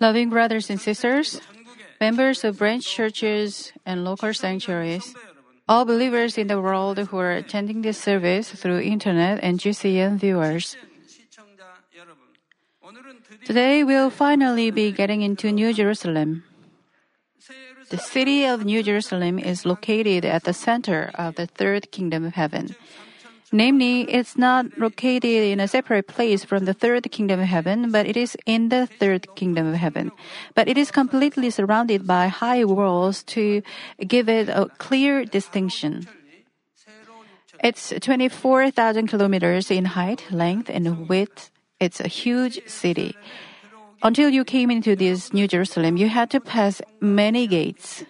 Loving brothers and sisters, members of branch churches and local sanctuaries, all believers in the world who are attending this service through internet and GCN viewers. Today we'll finally be getting into New Jerusalem. The city of New Jerusalem is located at the center of the third kingdom of heaven. Namely, it's not located in a separate place from the third kingdom of heaven, but it is in the third kingdom of heaven. But it is completely surrounded by high walls to give it a clear distinction. It's 24,000 kilometers in height, length, and width. It's a huge city. Until you came into this New Jerusalem, you had to pass many gates.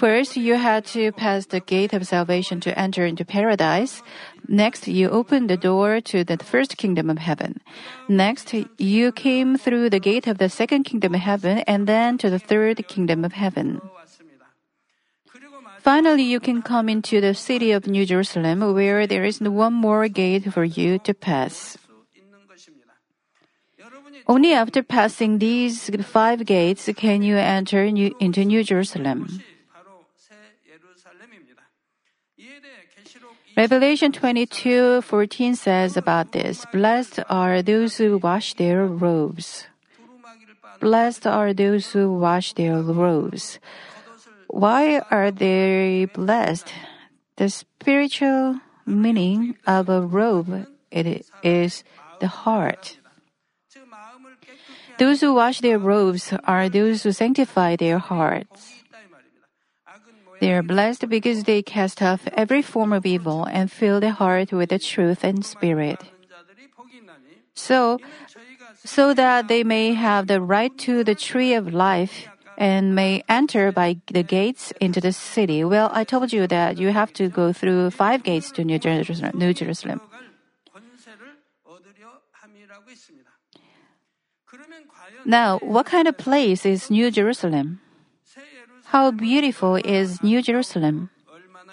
First, you had to pass the gate of salvation to enter into paradise. Next, you opened the door to the first kingdom of heaven. Next, you came through the gate of the second kingdom of heaven and then to the third kingdom of heaven. Finally, you can come into the city of New Jerusalem where there is one more gate for you to pass. Only after passing these five gates can you enter into New Jerusalem. Revelation 22:14 says about this, Blessed are those who wash their robes. Blessed are those who wash their robes. Why are they blessed? The spiritual meaning of a robe it is the heart. Those who wash their robes are those who sanctify their hearts. They are blessed because they cast off every form of evil and fill their heart with the truth and spirit. So, so that they may have the right to the tree of life and may enter by the gates into the city. Well, I told you that you have to go through five gates to New Jerusalem. New Jerusalem. Now, what kind of place is New Jerusalem? How beautiful is New Jerusalem?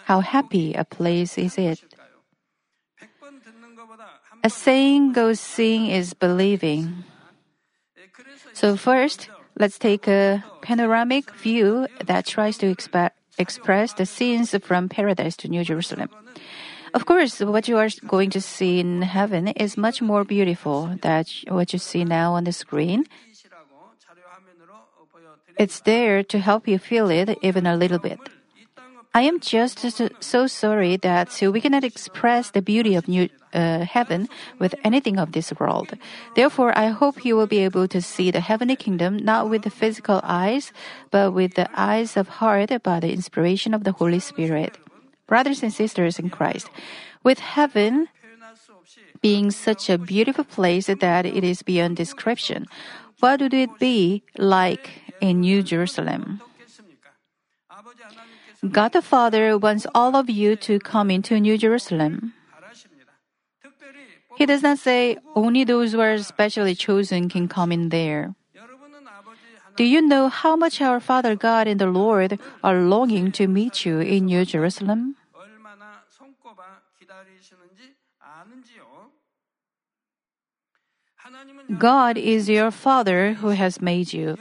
How happy a place is it? A saying goes seeing is believing. So first, let's take a panoramic view that tries to exp- express the scenes from paradise to New Jerusalem. Of course, what you are going to see in heaven is much more beautiful than what you see now on the screen. It's there to help you feel it even a little bit. I am just so sorry that we cannot express the beauty of new uh, heaven with anything of this world. Therefore, I hope you will be able to see the heavenly kingdom not with the physical eyes, but with the eyes of heart by the inspiration of the Holy Spirit. Brothers and sisters in Christ, with heaven being such a beautiful place that it is beyond description, what would it be like in New Jerusalem? God the Father wants all of you to come into New Jerusalem. He does not say only those who are specially chosen can come in there. Do you know how much our Father God and the Lord are longing to meet you in New Jerusalem? God is your Father who has made you.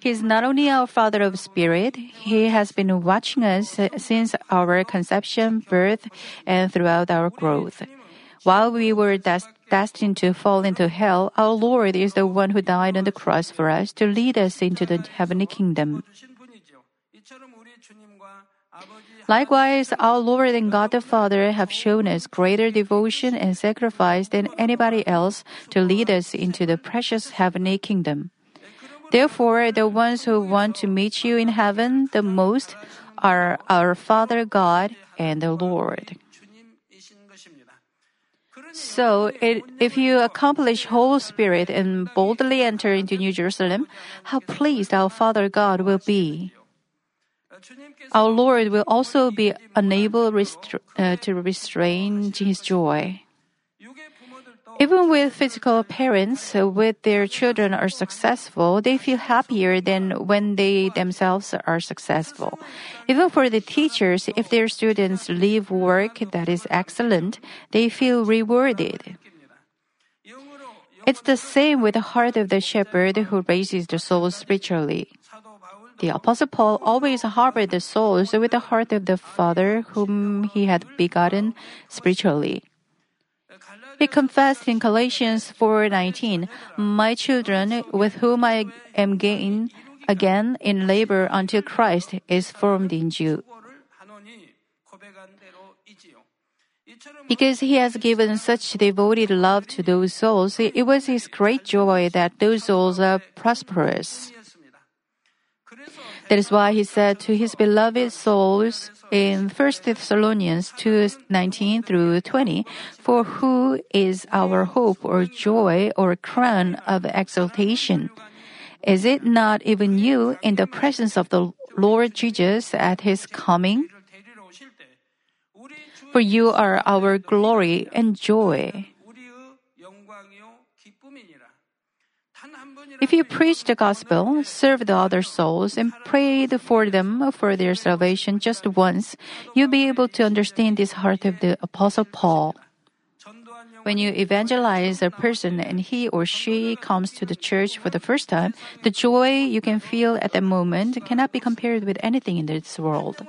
He is not only our Father of Spirit, He has been watching us since our conception, birth, and throughout our growth. While we were des- destined to fall into hell, our Lord is the one who died on the cross for us to lead us into the heavenly kingdom. Likewise, our Lord and God the Father have shown us greater devotion and sacrifice than anybody else to lead us into the precious heavenly kingdom. Therefore, the ones who want to meet you in heaven the most are our Father God and the Lord. So, it, if you accomplish whole spirit and boldly enter into New Jerusalem, how pleased our Father God will be. Our Lord will also be unable restra- uh, to restrain his joy. Even with physical parents, uh, with their children are successful, they feel happier than when they themselves are successful. Even for the teachers, if their students leave work that is excellent, they feel rewarded. It's the same with the heart of the shepherd who raises the souls spiritually. The Apostle Paul always harbored the souls with the heart of the Father whom he had begotten spiritually. He confessed in Galatians 4:19, "My children, with whom I am gain again in labor until Christ is formed in you." Because he has given such devoted love to those souls, it was his great joy that those souls are prosperous. That is why he said to his beloved souls in 1 Thessalonians 2:19 through 20, "For who is our hope or joy or crown of exaltation? Is it not even you in the presence of the Lord Jesus at his coming?" For you are our glory and joy. If you preach the gospel, serve the other souls, and prayed for them for their salvation just once, you'll be able to understand this heart of the Apostle Paul. When you evangelize a person and he or she comes to the church for the first time, the joy you can feel at that moment cannot be compared with anything in this world.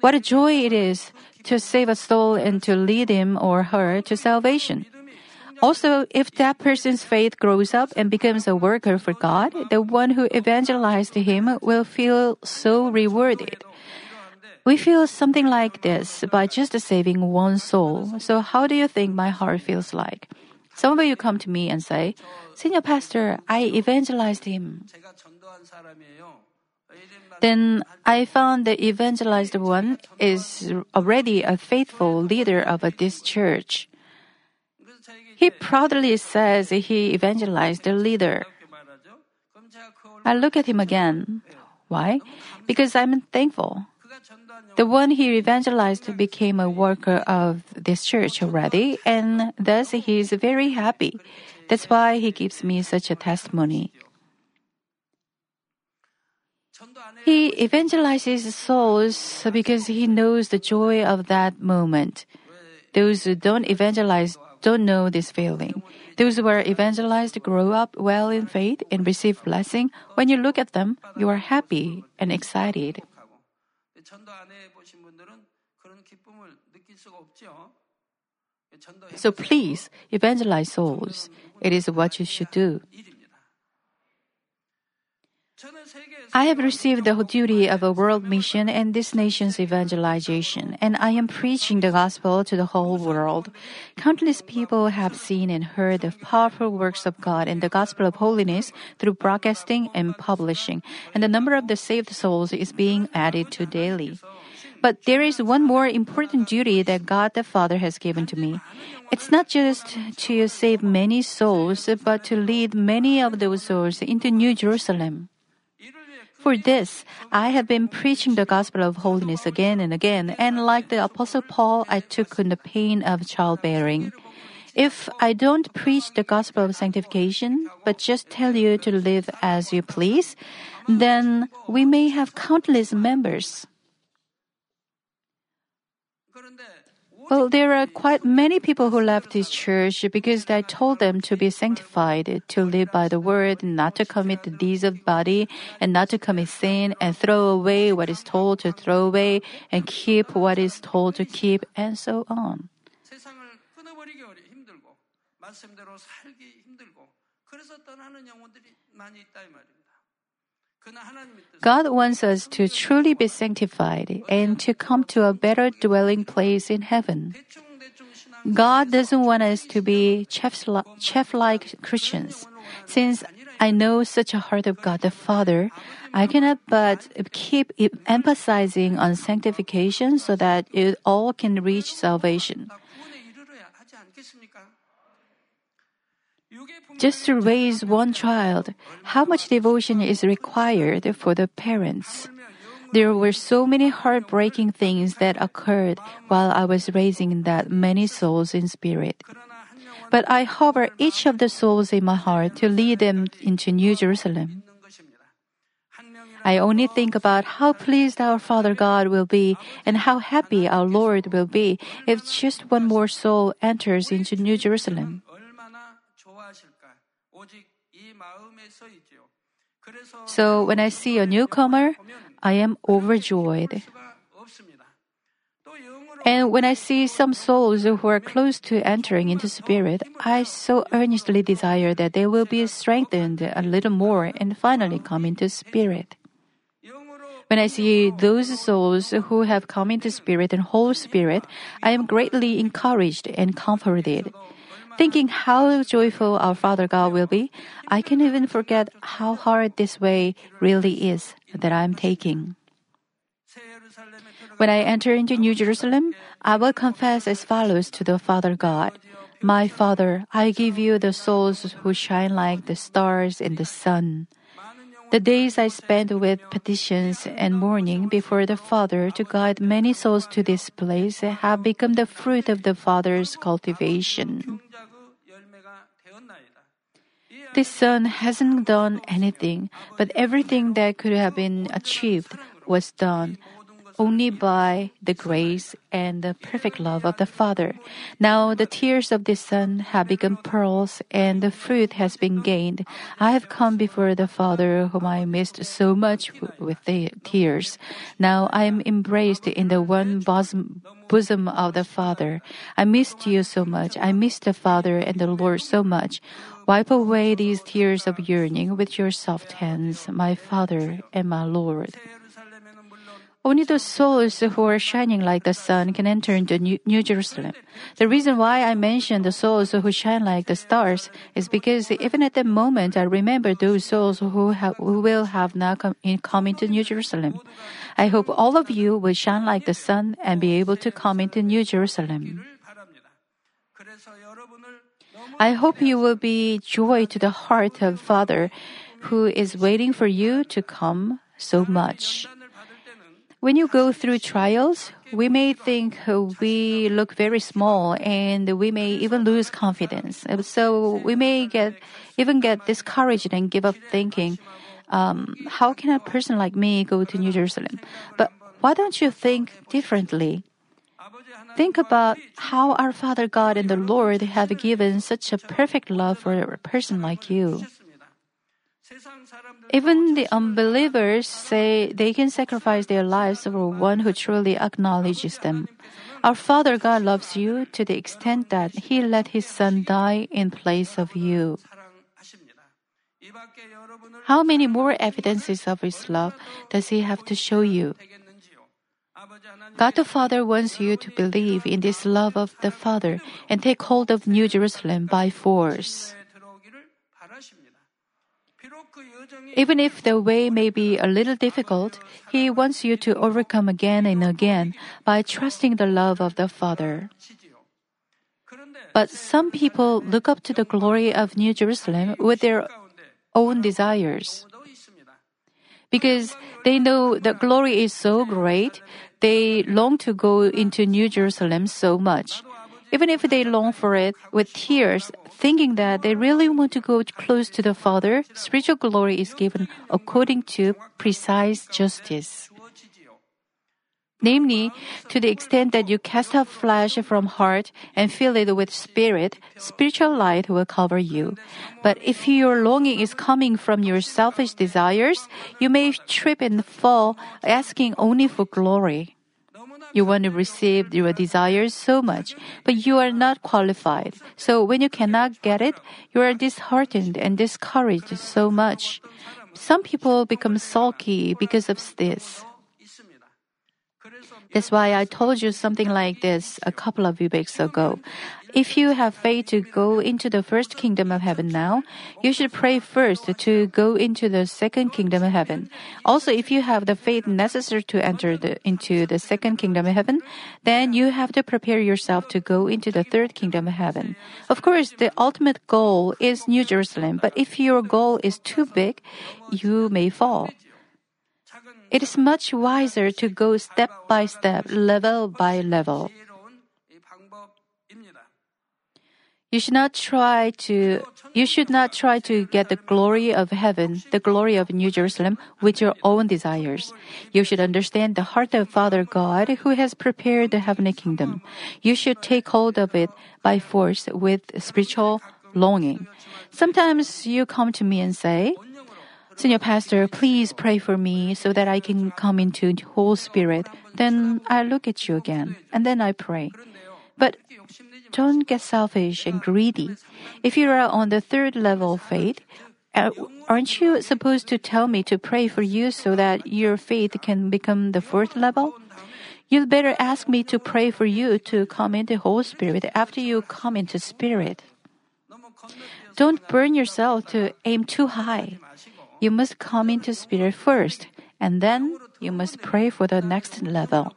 What a joy it is to save a soul and to lead him or her to salvation. Also, if that person's faith grows up and becomes a worker for God, the one who evangelized him will feel so rewarded. We feel something like this by just saving one soul. So, how do you think my heart feels like? Some of you come to me and say, Senior Pastor, I evangelized him. Then I found the evangelized one is already a faithful leader of this church. He proudly says he evangelized the leader. I look at him again. Why? Because I'm thankful. The one he evangelized became a worker of this church already, and thus he is very happy. That's why he gives me such a testimony. He evangelizes souls because he knows the joy of that moment. Those who don't evangelize don't know this feeling. Those who are evangelized grow up well in faith and receive blessing. When you look at them, you are happy and excited. So please evangelize souls. It is what you should do. I have received the duty of a world mission and this nation's evangelization, and I am preaching the gospel to the whole world. Countless people have seen and heard the powerful works of God and the gospel of holiness through broadcasting and publishing, and the number of the saved souls is being added to daily. But there is one more important duty that God the Father has given to me. It's not just to save many souls, but to lead many of those souls into New Jerusalem. For this, I have been preaching the gospel of holiness again and again, and like the Apostle Paul, I took on the pain of childbearing. If I don't preach the gospel of sanctification, but just tell you to live as you please, then we may have countless members. Well, there are quite many people who left this church because I told them to be sanctified, to live by the word, not to commit the deeds of body, and not to commit sin, and throw away what is told to throw away, and keep what is told to keep, and so on. God wants us to truly be sanctified and to come to a better dwelling place in heaven. God doesn't want us to be chef like Christians. Since I know such a heart of God the Father, I cannot but keep emphasizing on sanctification so that it all can reach salvation. Just to raise one child, how much devotion is required for the parents? There were so many heartbreaking things that occurred while I was raising that many souls in spirit. But I hover each of the souls in my heart to lead them into New Jerusalem. I only think about how pleased our Father God will be and how happy our Lord will be if just one more soul enters into New Jerusalem. So when I see a newcomer, I am overjoyed. And when I see some souls who are close to entering into spirit, I so earnestly desire that they will be strengthened a little more and finally come into spirit. When I see those souls who have come into spirit and whole spirit, I am greatly encouraged and comforted. Thinking how joyful our Father God will be, I can even forget how hard this way really is that I am taking. When I enter into New Jerusalem, I will confess as follows to the Father God. My Father, I give you the souls who shine like the stars in the sun. The days I spent with petitions and mourning before the Father to guide many souls to this place have become the fruit of the Father's cultivation. This son hasn't done anything, but everything that could have been achieved was done only by the grace and the perfect love of the Father. Now the tears of the Son have become pearls, and the fruit has been gained. I have come before the Father, whom I missed so much with the tears. Now I am embraced in the one bosom, bosom of the Father. I missed you so much. I missed the Father and the Lord so much. Wipe away these tears of yearning with your soft hands, my Father and my Lord. Only the souls who are shining like the sun can enter into New, Jerusalem. The reason why I mention the souls who shine like the stars is because even at that moment I remember those souls who, have, who will have now come, in, come into New Jerusalem. I hope all of you will shine like the sun and be able to come into New Jerusalem. I hope you will be joy to the heart of Father who is waiting for you to come so much. When you go through trials, we may think we look very small and we may even lose confidence. So we may get even get discouraged and give up thinking, um, how can a person like me go to New Jerusalem? But why don't you think differently? Think about how our Father God and the Lord have given such a perfect love for a person like you. Even the unbelievers say they can sacrifice their lives for one who truly acknowledges them. Our Father God loves you to the extent that He let His Son die in place of you. How many more evidences of His love does He have to show you? God the Father wants you to believe in this love of the Father and take hold of New Jerusalem by force. Even if the way may be a little difficult, He wants you to overcome again and again by trusting the love of the Father. But some people look up to the glory of New Jerusalem with their own desires. Because they know the glory is so great, they long to go into New Jerusalem so much. Even if they long for it with tears, thinking that they really want to go close to the Father, spiritual glory is given according to precise justice. Namely, to the extent that you cast out flesh from heart and fill it with spirit, spiritual light will cover you. But if your longing is coming from your selfish desires, you may trip and fall, asking only for glory. You want to receive your desires so much, but you are not qualified. So when you cannot get it, you are disheartened and discouraged so much. Some people become sulky because of this. That's why I told you something like this a couple of weeks ago. If you have faith to go into the first kingdom of heaven now, you should pray first to go into the second kingdom of heaven. Also, if you have the faith necessary to enter the, into the second kingdom of heaven, then you have to prepare yourself to go into the third kingdom of heaven. Of course, the ultimate goal is New Jerusalem, but if your goal is too big, you may fall. It is much wiser to go step by step, level by level. You should not try to you should not try to get the glory of heaven, the glory of New Jerusalem with your own desires. You should understand the heart of Father God who has prepared the heavenly kingdom. You should take hold of it by force with spiritual longing. Sometimes you come to me and say, Senior Pastor, please pray for me so that I can come into the whole spirit. Then I look at you again, and then I pray. But don't get selfish and greedy. If you are on the third level of faith, uh, aren't you supposed to tell me to pray for you so that your faith can become the fourth level? You'd better ask me to pray for you to come into whole spirit after you come into Spirit. Don't burn yourself to aim too high. You must come into Spirit first, and then you must pray for the next level.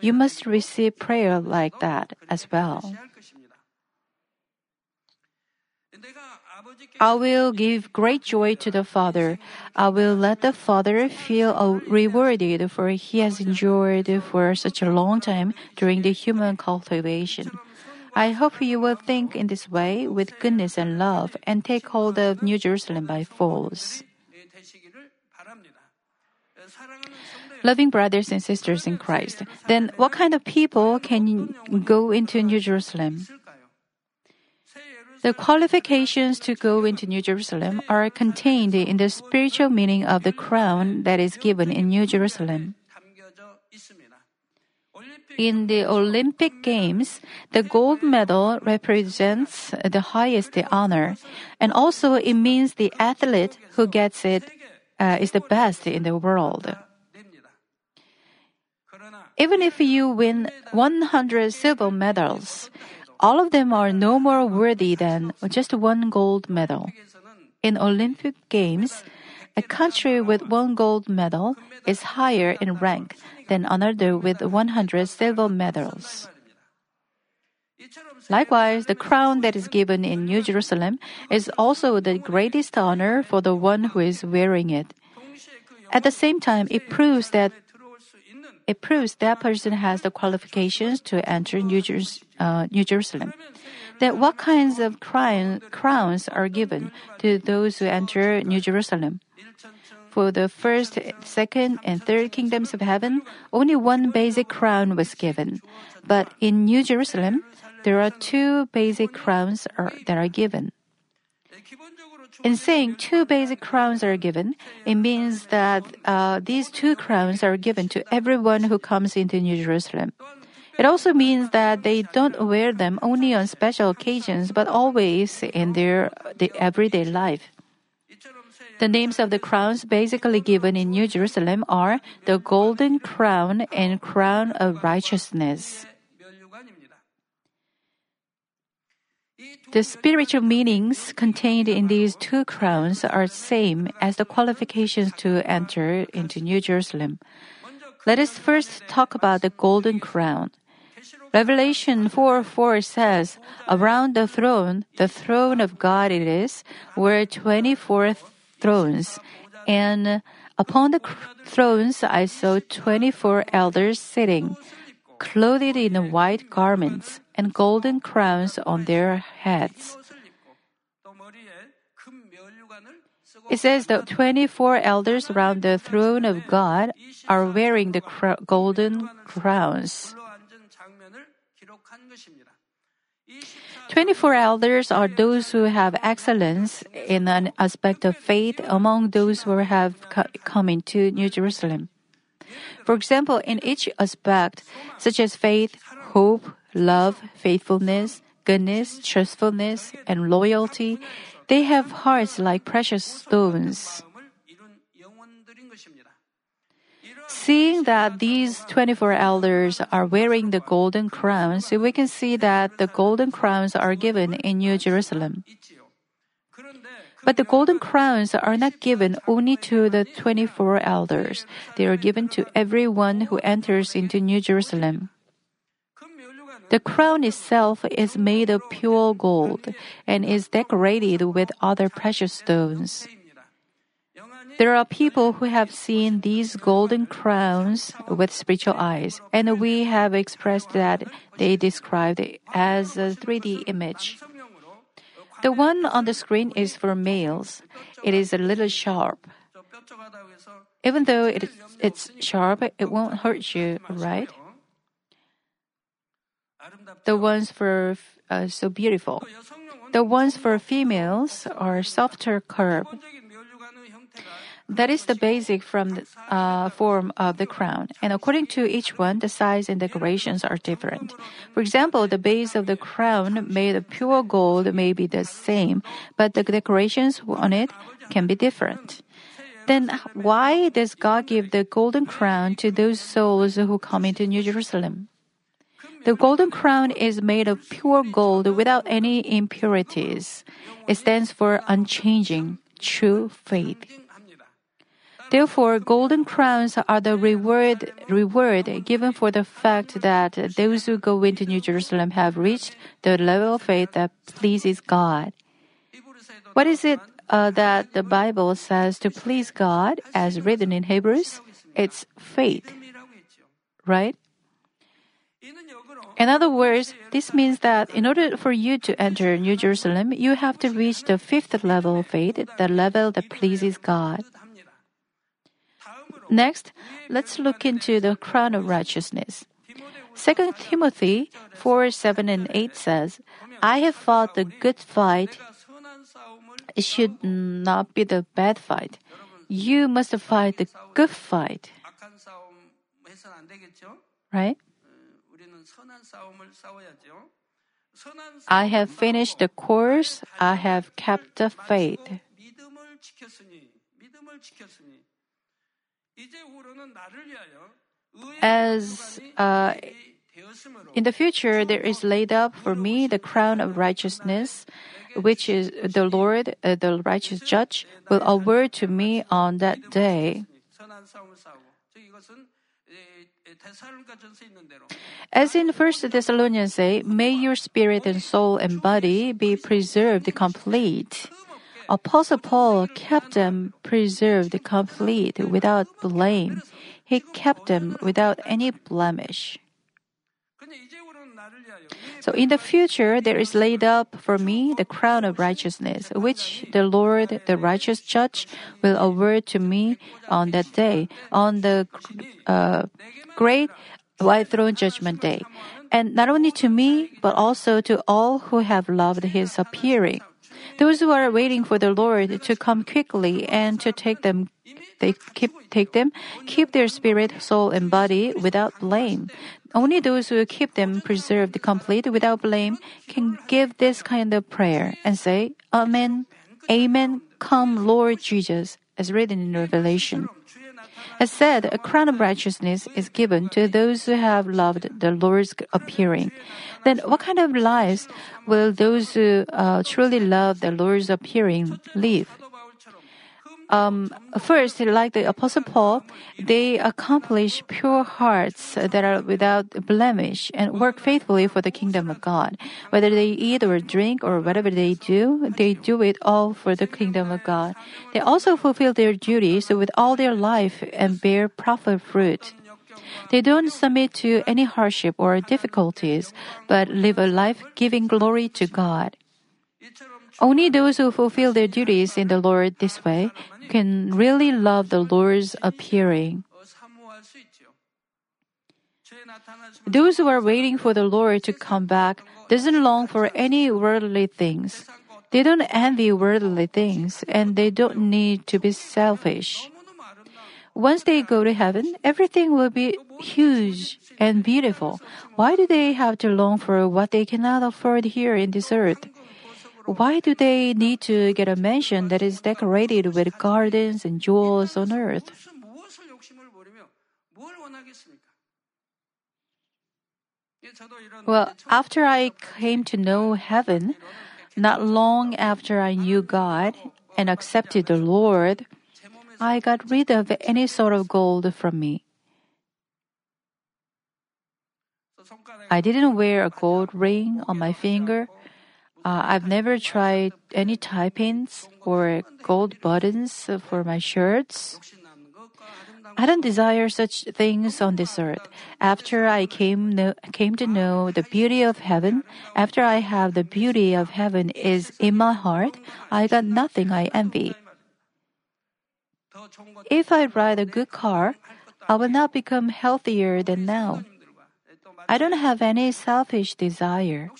You must receive prayer like that as well. I will give great joy to the Father. I will let the Father feel rewarded for he has endured for such a long time during the human cultivation. I hope you will think in this way with goodness and love and take hold of New Jerusalem by force. Loving brothers and sisters in Christ, then what kind of people can go into New Jerusalem? The qualifications to go into New Jerusalem are contained in the spiritual meaning of the crown that is given in New Jerusalem. In the Olympic Games, the gold medal represents the highest honor, and also it means the athlete who gets it uh, is the best in the world. Even if you win 100 silver medals, all of them are no more worthy than just one gold medal. In Olympic Games, a country with one gold medal is higher in rank than another with 100 silver medals. Likewise, the crown that is given in New Jerusalem is also the greatest honor for the one who is wearing it. At the same time, it proves that it proves that person has the qualifications to enter New, Jer- uh, New Jerusalem. Then what kinds of crown, crowns are given to those who enter New Jerusalem? For the first, second, and third kingdoms of heaven, only one basic crown was given. But in New Jerusalem, there are two basic crowns are, that are given. In saying two basic crowns are given, it means that uh, these two crowns are given to everyone who comes into New Jerusalem. It also means that they don't wear them only on special occasions, but always in their the everyday life. The names of the crowns basically given in New Jerusalem are the Golden Crown and Crown of Righteousness. The spiritual meanings contained in these two crowns are the same as the qualifications to enter into New Jerusalem. Let us first talk about the golden crown. Revelation 4 4 says, Around the throne, the throne of God it is, were 24 thrones, and upon the thrones I saw 24 elders sitting clothed in white garments and golden crowns on their heads. It says the 24 elders around the throne of God are wearing the golden crowns. 24 elders are those who have excellence in an aspect of faith among those who have come into New Jerusalem. For example, in each aspect, such as faith, hope, love, faithfulness, goodness, trustfulness, and loyalty, they have hearts like precious stones. Seeing that these 24 elders are wearing the golden crowns, we can see that the golden crowns are given in New Jerusalem. But the golden crowns are not given only to the 24 elders. They are given to everyone who enters into New Jerusalem. The crown itself is made of pure gold and is decorated with other precious stones. There are people who have seen these golden crowns with spiritual eyes, and we have expressed that they described it as a 3D image. The one on the screen is for males. It is a little sharp. Even though it, it's sharp, it won't hurt you, right? The ones for uh, so beautiful. The ones for females are softer curve. That is the basic from the, uh, form of the crown. And according to each one, the size and decorations are different. For example, the base of the crown made of pure gold may be the same, but the decorations on it can be different. Then why does God give the golden crown to those souls who come into New Jerusalem? The golden crown is made of pure gold without any impurities. It stands for unchanging, true faith. Therefore, golden crowns are the reward, reward given for the fact that those who go into New Jerusalem have reached the level of faith that pleases God. What is it uh, that the Bible says to please God, as written in Hebrews? It's faith, right? In other words, this means that in order for you to enter New Jerusalem, you have to reach the fifth level of faith, the level that pleases God. Next, let's look into the crown of righteousness. 2 Timothy 4 7 and 8 says, I have fought the good fight. It should not be the bad fight. You must fight the good fight. Right? I have finished the course. I have kept the faith. As uh, in the future, there is laid up for me the crown of righteousness, which is the Lord, uh, the righteous judge, will award to me on that day. As in 1 Thessalonians say, may your spirit and soul and body be preserved complete. Apostle Paul kept them preserved complete without blame. He kept them without any blemish. So in the future, there is laid up for me the crown of righteousness, which the Lord, the righteous judge, will award to me on that day, on the uh, great white throne judgment day. And not only to me, but also to all who have loved his appearing. Those who are waiting for the Lord to come quickly and to take them they keep take them, keep their spirit, soul, and body without blame. Only those who keep them preserved complete without blame can give this kind of prayer and say, Amen, Amen, come Lord Jesus, as written in Revelation. As said, a crown of righteousness is given to those who have loved the Lord's appearing. Then, what kind of lives will those who uh, truly love the Lord's appearing live? Um, first, like the Apostle Paul, they accomplish pure hearts that are without blemish and work faithfully for the kingdom of God. Whether they eat or drink or whatever they do, they do it all for the kingdom of God. They also fulfill their duties with all their life and bear proper fruit. They don't submit to any hardship or difficulties, but live a life giving glory to God. Only those who fulfill their duties in the Lord this way can really love the Lord's appearing. Those who are waiting for the Lord to come back doesn't long for any worldly things. They don't envy worldly things and they don't need to be selfish. Once they go to heaven, everything will be huge and beautiful. Why do they have to long for what they cannot afford here in this earth? Why do they need to get a mansion that is decorated with gardens and jewels on earth? Well, after I came to know heaven, not long after I knew God and accepted the Lord, I got rid of any sort of gold from me. I didn't wear a gold ring on my finger. Uh, I've never tried any tie pins or gold buttons for my shirts. I don't desire such things on this earth. After I came came to know the beauty of heaven, after I have the beauty of heaven is in my heart, I got nothing I envy. If I ride a good car, I will not become healthier than now. I don't have any selfish desire.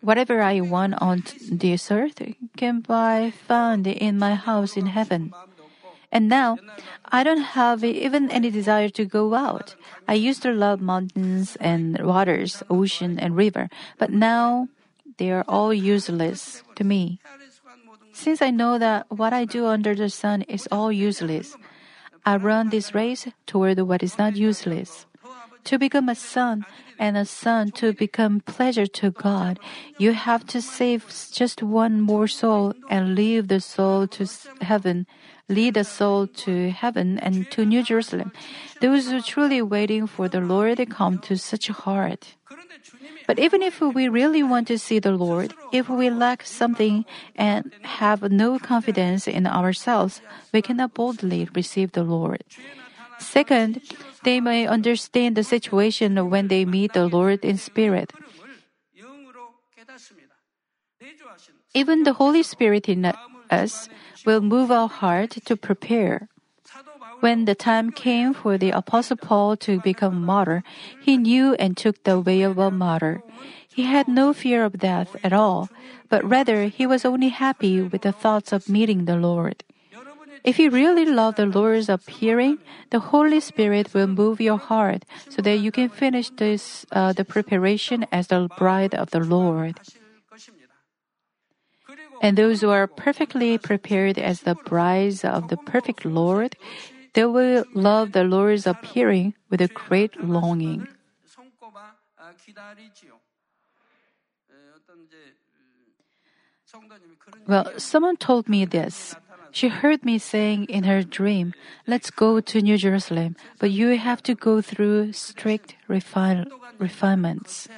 Whatever I want on this earth can be found in my house in heaven. And now, I don't have even any desire to go out. I used to love mountains and waters, ocean and river, but now they are all useless to me. Since I know that what I do under the sun is all useless, I run this race toward what is not useless. To become a son and a son to become pleasure to God, you have to save just one more soul and leave the soul to heaven lead the soul to heaven and to New Jerusalem. Those who truly waiting for the Lord to come to such a heart. But even if we really want to see the Lord, if we lack something and have no confidence in ourselves, we cannot boldly receive the Lord. Second, they may understand the situation when they meet the Lord in spirit. Even the Holy Spirit in us will move our heart to prepare. When the time came for the Apostle Paul to become martyr, he knew and took the way of a martyr. He had no fear of death at all, but rather he was only happy with the thoughts of meeting the Lord. If you really love the Lord's appearing, the Holy Spirit will move your heart so that you can finish this uh, the preparation as the bride of the Lord. And those who are perfectly prepared as the brides of the perfect Lord, they will love the Lord's appearing with a great longing. Well, someone told me this. She heard me saying in her dream, Let's go to New Jerusalem, but you have to go through strict refine, refinements.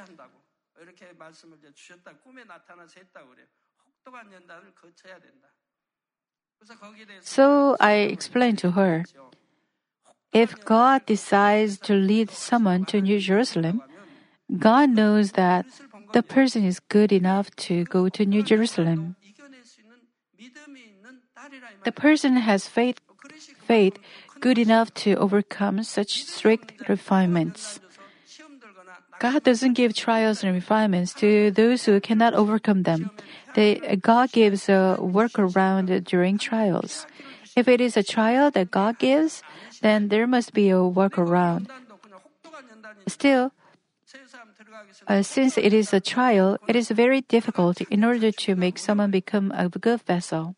So I explained to her if God decides to lead someone to New Jerusalem, God knows that the person is good enough to go to New Jerusalem. The person has faith, faith good enough to overcome such strict refinements. God doesn't give trials and refinements to those who cannot overcome them. They, God gives a workaround during trials. If it is a trial that God gives, then there must be a workaround. Still, uh, since it is a trial, it is very difficult in order to make someone become a good vessel.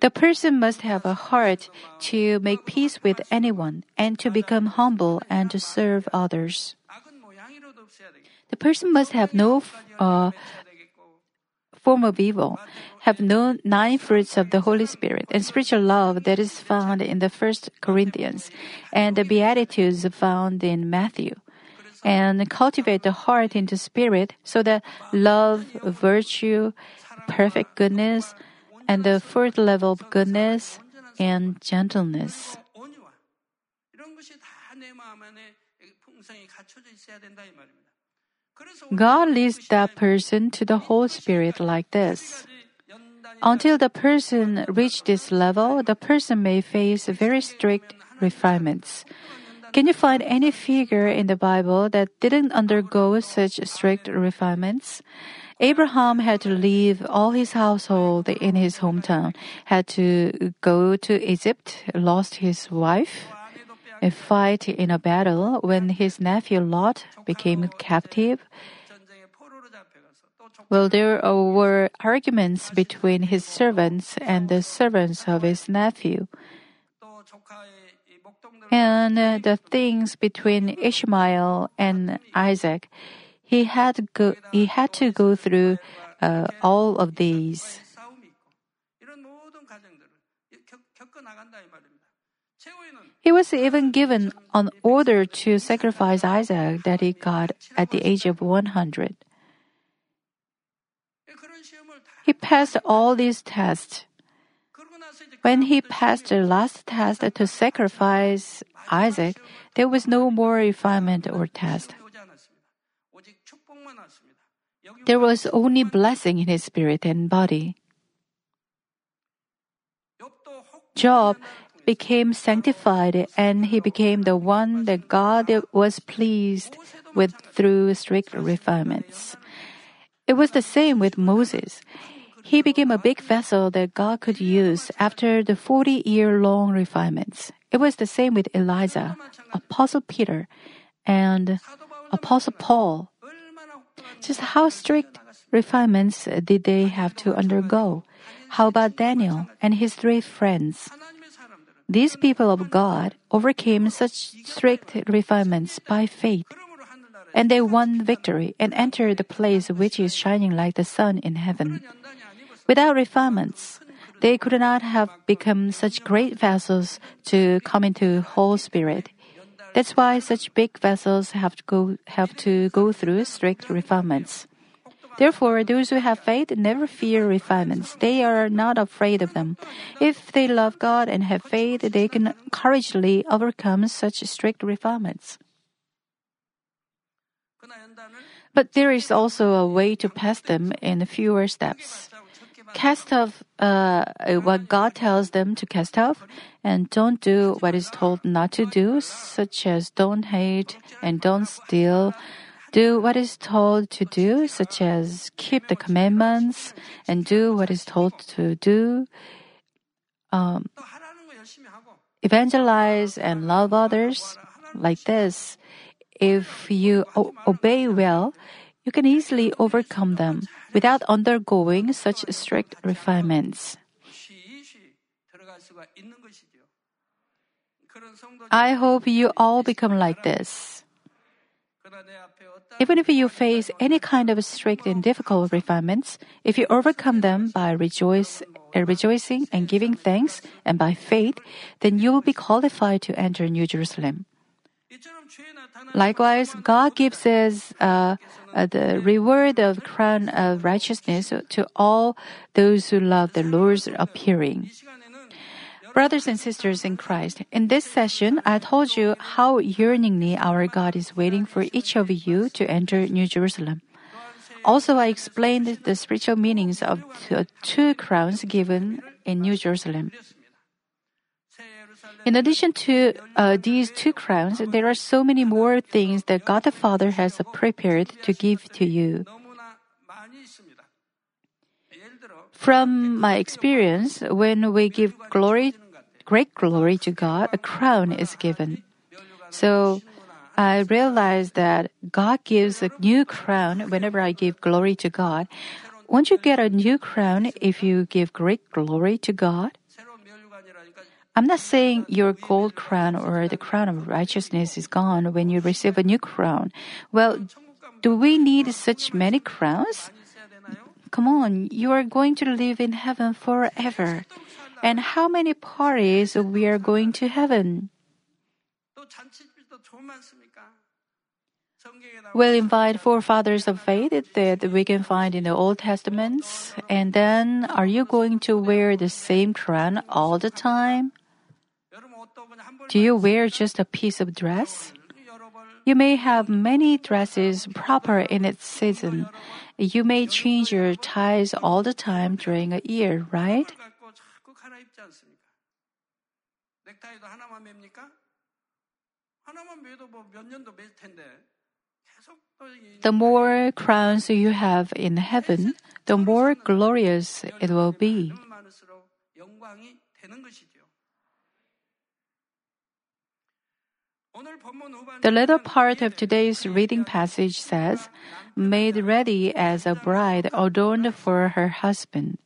The person must have a heart to make peace with anyone and to become humble and to serve others. The person must have no uh, form of evil, have no nine fruits of the Holy Spirit and spiritual love that is found in the First Corinthians and the Beatitudes found in Matthew. And cultivate the heart into spirit so that love, virtue, perfect goodness, and the fourth level of goodness and gentleness. God leads that person to the whole spirit like this. Until the person reach this level, the person may face very strict refinements. Can you find any figure in the Bible that didn't undergo such strict refinements? Abraham had to leave all his household in his hometown, had to go to Egypt, lost his wife, a fight in a battle when his nephew Lot became captive. Well, there were arguments between his servants and the servants of his nephew. And the things between Ishmael and Isaac, he had go, he had to go through uh, all of these. He was even given an order to sacrifice Isaac that he got at the age of 100. He passed all these tests. When he passed the last test to sacrifice Isaac, there was no more refinement or test. There was only blessing in his spirit and body. Job became sanctified and he became the one that God was pleased with through strict refinements. It was the same with Moses. He became a big vessel that God could use after the 40 year long refinements. It was the same with Elijah, Apostle Peter, and Apostle Paul. Just how strict refinements did they have to undergo? How about Daniel and his three friends? These people of God overcame such strict refinements by faith, and they won victory and entered the place which is shining like the sun in heaven. Without refinements, they could not have become such great vessels to come into whole spirit. That's why such big vessels have to go, have to go through strict refinements. Therefore, those who have faith never fear refinements. They are not afraid of them. If they love God and have faith, they can courageously overcome such strict refinements. But there is also a way to pass them in fewer steps. Cast off uh, what God tells them to cast off, and don't do what is told not to do, such as don't hate and don't steal, do what is told to do, such as keep the commandments and do what is told to do, um, evangelize and love others like this. If you o- obey well, you can easily overcome them without undergoing such strict refinements. I hope you all become like this. Even if you face any kind of strict and difficult refinements, if you overcome them by rejoice, uh, rejoicing and giving thanks and by faith, then you will be qualified to enter New Jerusalem. Likewise, God gives us uh, uh, the reward of crown of righteousness to all those who love the Lord's appearing. Brothers and sisters in Christ, in this session, I told you how yearningly our God is waiting for each of you to enter New Jerusalem. Also, I explained the spiritual meanings of the two crowns given in New Jerusalem. In addition to uh, these two crowns, there are so many more things that God the Father has prepared to give to you. From my experience, when we give glory great glory to God, a crown is given. So I realized that God gives a new crown whenever I give glory to God. Won't you get a new crown if you give great glory to God? I'm not saying your gold crown or the crown of righteousness is gone when you receive a new crown. Well, do we need such many crowns? Come on, you are going to live in heaven forever and how many parties we are going to heaven. We'll invite forefathers of faith that we can find in the Old Testaments. And then, are you going to wear the same crown all the time? Do you wear just a piece of dress? You may have many dresses proper in its season. You may change your ties all the time during a year, right? The more crowns you have in heaven, the more glorious it will be. The latter part of today's reading passage says, Made ready as a bride adorned for her husband.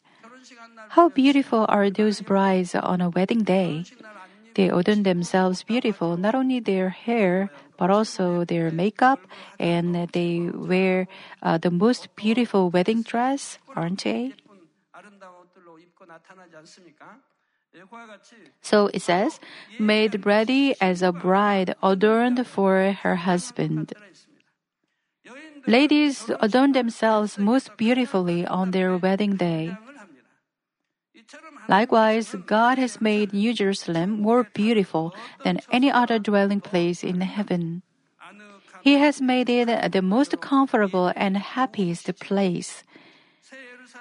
How beautiful are those brides on a wedding day! They adorn themselves beautiful, not only their hair, but also their makeup, and they wear uh, the most beautiful wedding dress, aren't they? So it says, made ready as a bride adorned for her husband. Ladies adorn themselves most beautifully on their wedding day. Likewise, God has made New Jerusalem more beautiful than any other dwelling place in heaven. He has made it the most comfortable and happiest place.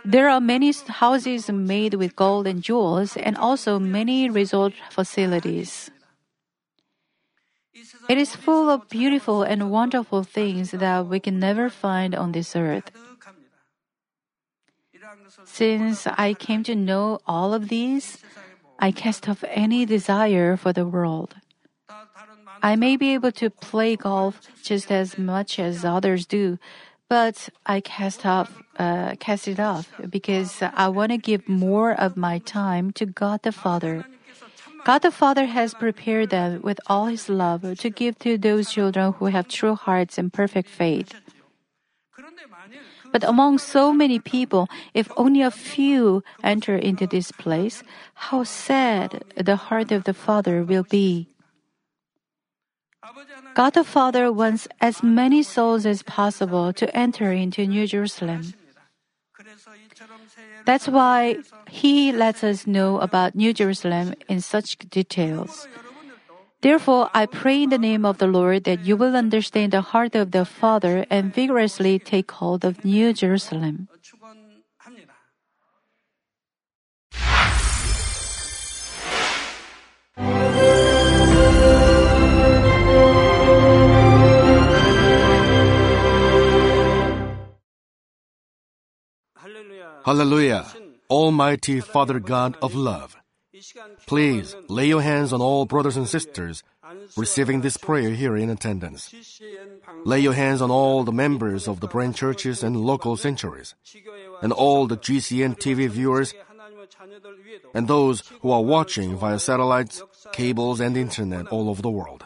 There are many houses made with gold and jewels, and also many resort facilities. It is full of beautiful and wonderful things that we can never find on this earth. Since I came to know all of these, I cast off any desire for the world. I may be able to play golf just as much as others do, but I cast off, uh, cast it off because I want to give more of my time to God the Father. God the Father has prepared them with all His love to give to those children who have true hearts and perfect faith. But among so many people, if only a few enter into this place, how sad the heart of the Father will be. God the Father wants as many souls as possible to enter into New Jerusalem. That's why He lets us know about New Jerusalem in such details. Therefore, I pray in the name of the Lord that you will understand the heart of the Father and vigorously take hold of New Jerusalem. Hallelujah. Almighty Father God of love. Please lay your hands on all brothers and sisters receiving this prayer here in attendance. Lay your hands on all the members of the branch churches and local sanctuaries, and all the GCN TV viewers, and those who are watching via satellites, cables, and internet all over the world.